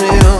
me